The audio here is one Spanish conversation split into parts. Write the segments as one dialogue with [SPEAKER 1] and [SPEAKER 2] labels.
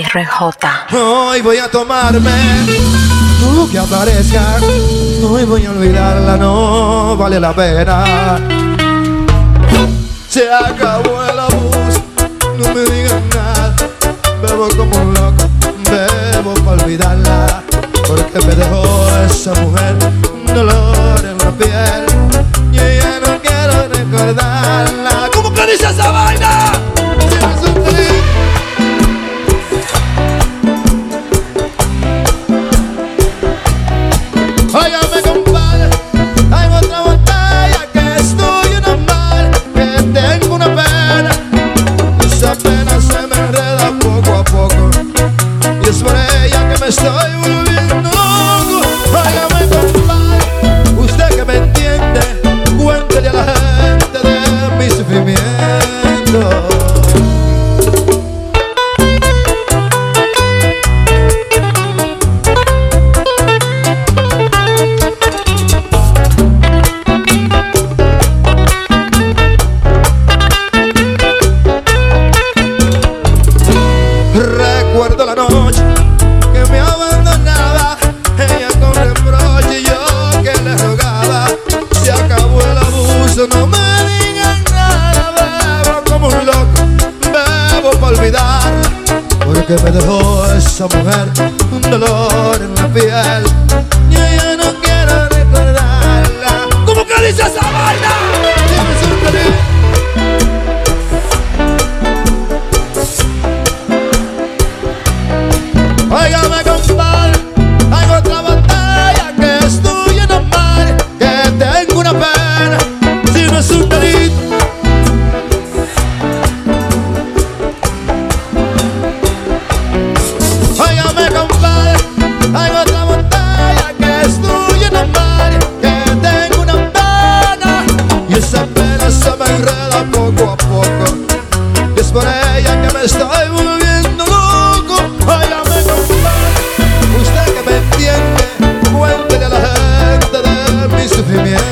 [SPEAKER 1] RJ.
[SPEAKER 2] Hoy voy a tomarme tú que aparezca. Hoy voy a olvidarla, no vale la pena. Se acabó el abuso, no me digan nada. Bebo como un loco, bebo para olvidarla. Porque me dejó esa mujer un dolor en la piel. Y ya no quiero recordarla. ¿Cómo que dice esa Por ella que me estoy volviendo loco. Óigame, compadre, usted que me entiende, cuéntele a la gente de mi sufrimiento.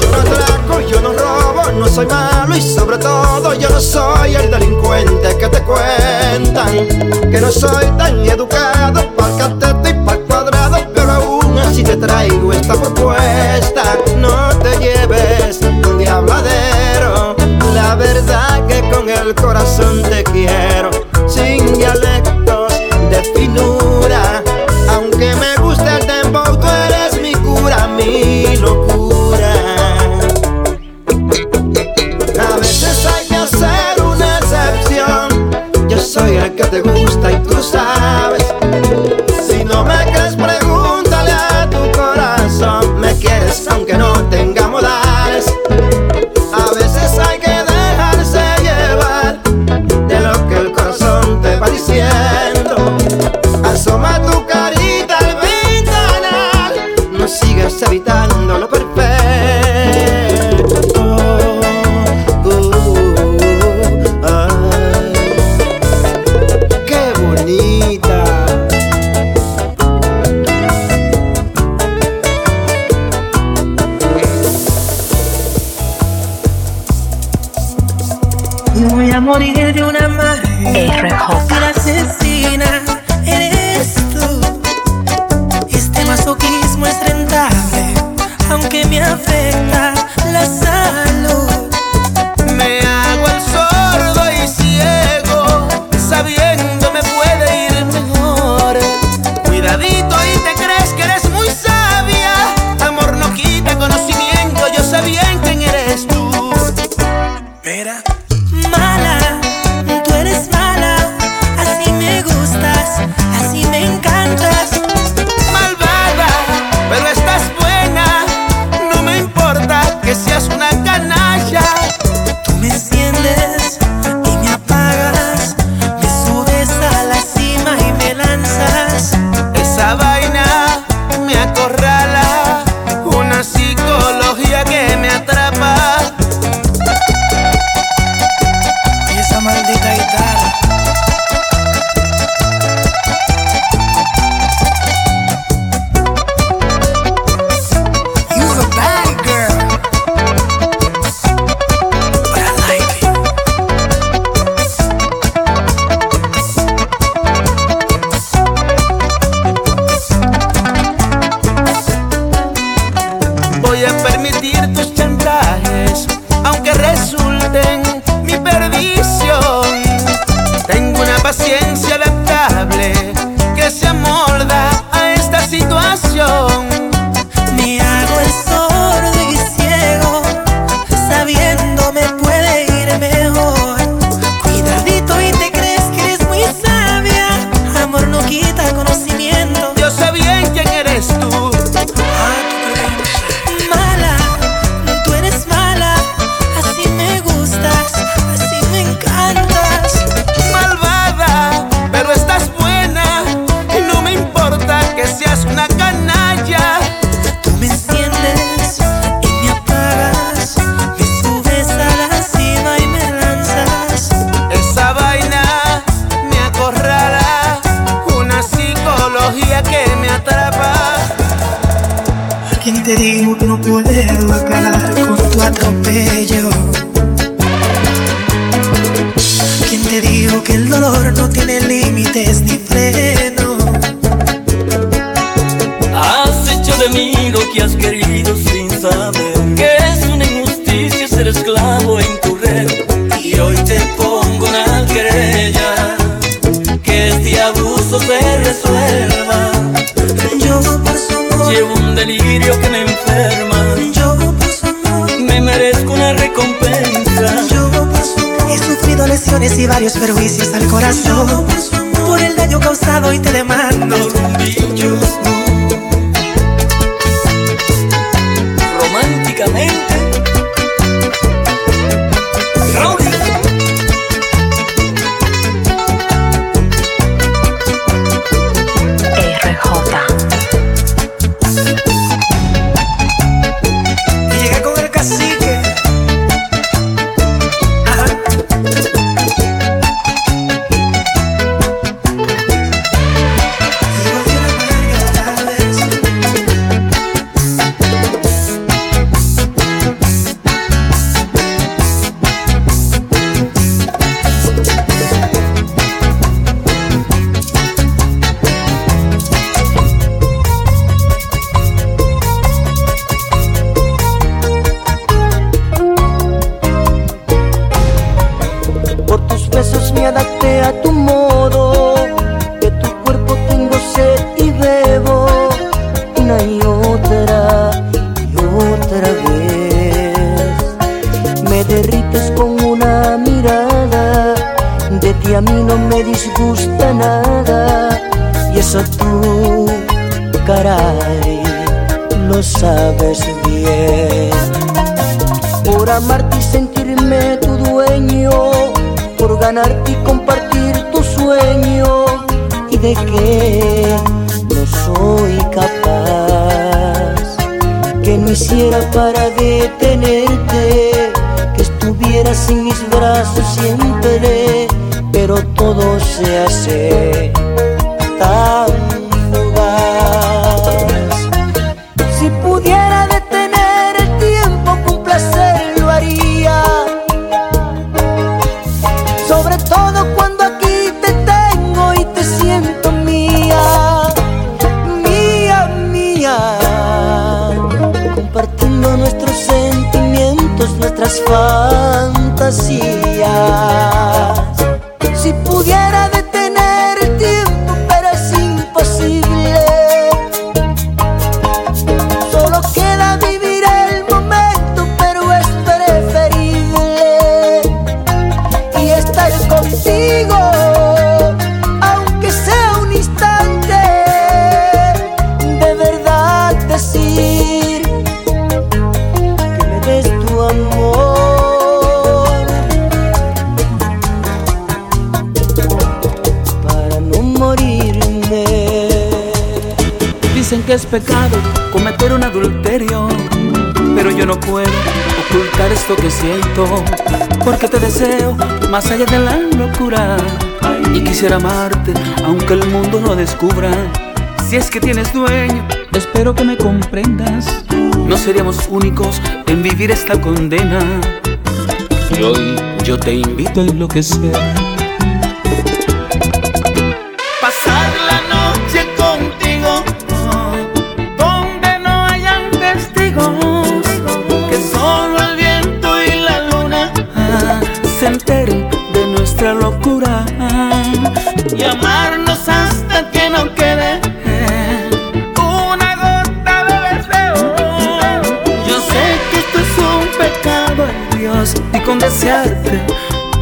[SPEAKER 2] Yo no
[SPEAKER 3] atraco, yo no robo, no soy malo y sobre todo yo no soy el delincuente que te cuentan. Que no soy tan educado pa'l cateto y pa'l cuadrado, pero aún así te traigo esta propuesta. No te lleves el corazón te quiero, sin dialectos te digo que no
[SPEAKER 4] puedo acabar con tu atropello. ¿Quién te dijo que el dolor no tiene límites ni freno?
[SPEAKER 5] Has hecho de mí lo que has querido y
[SPEAKER 4] varios perjuicios al corazón por el daño causado y te demando.
[SPEAKER 6] besos me adapté a tu ganar y compartir tu sueño y de que no soy capaz, que no hiciera para detenerte, que estuvieras en mis brazos siempre, pero todo se hace es
[SPEAKER 7] pecado cometer un adulterio, pero yo no puedo ocultar esto que siento, porque te deseo más allá de la locura y quisiera amarte aunque el mundo lo descubra. Si es que tienes dueño, espero que me comprendas. No seríamos únicos en vivir esta condena. Y hoy yo te invito a enloquecer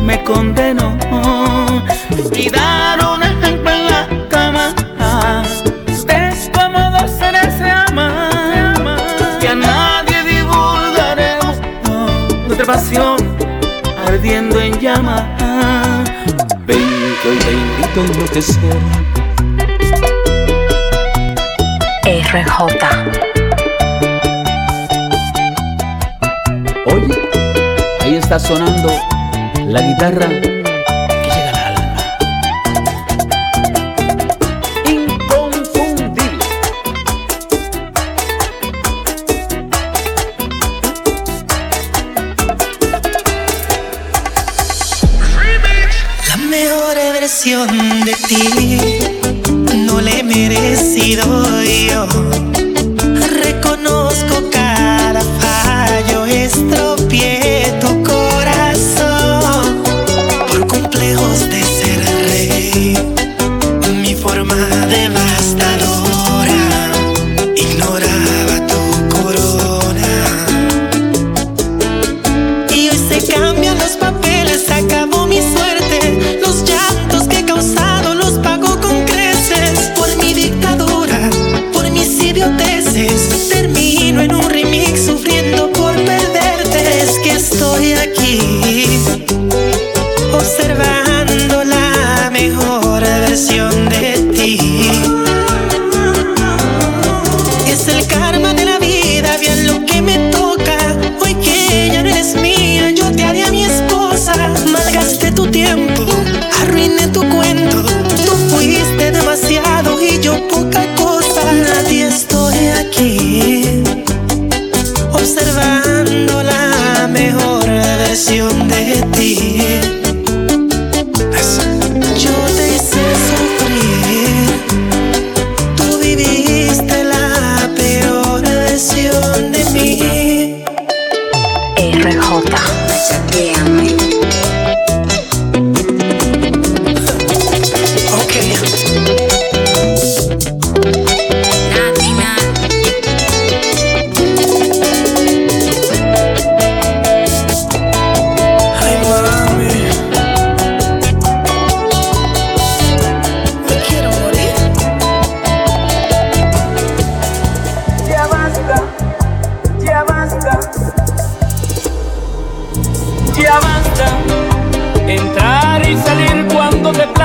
[SPEAKER 7] me condenó. Y dar un ejemplo en la cama. De cómo dos seres se aman que a nadie divulgaremos nuestra pasión ardiendo en llamas ven que hoy te invito a enloquecer
[SPEAKER 8] RJ
[SPEAKER 7] sonando la guitarra que llega al alma. Inconfundible.
[SPEAKER 4] La mejor versión de ti no le he merecido yo J.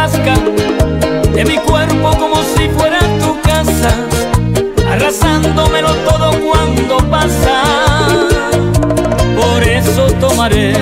[SPEAKER 4] de mi
[SPEAKER 5] cuerpo como si fuera tu casa, arrasándomelo todo cuando pasa. Por eso tomaré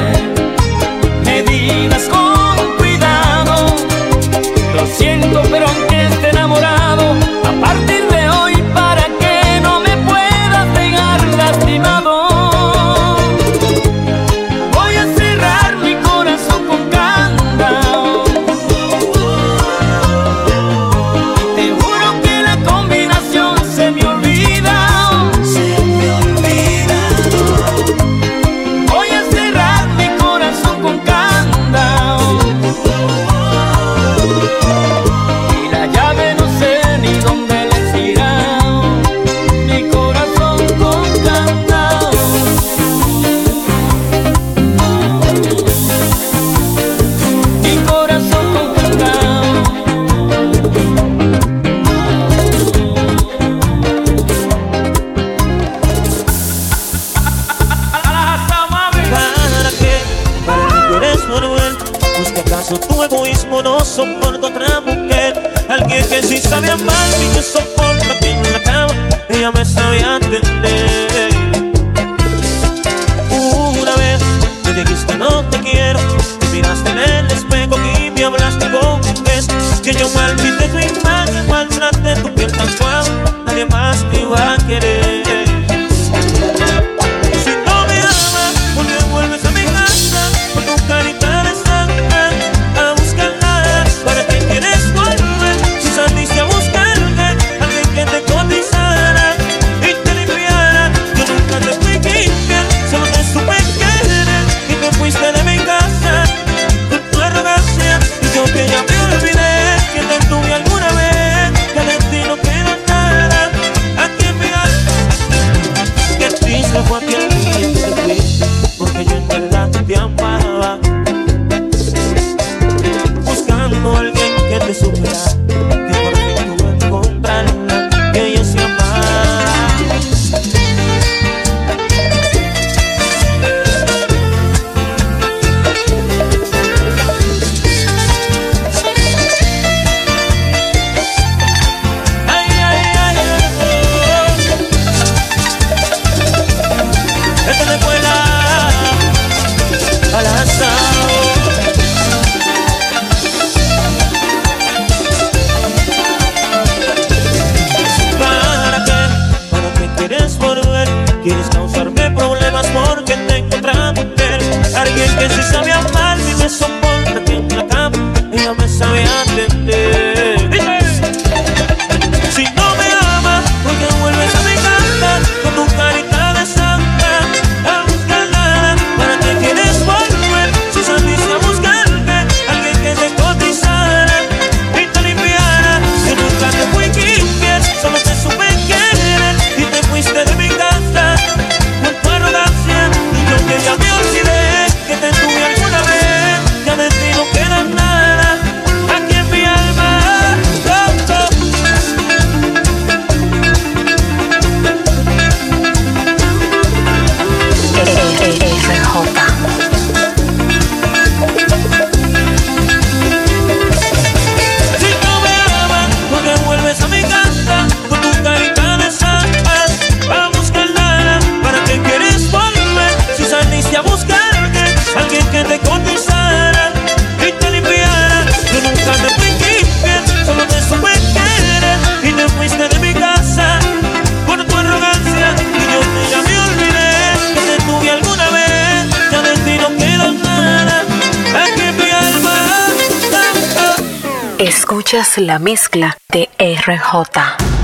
[SPEAKER 8] La mezcla de RJ.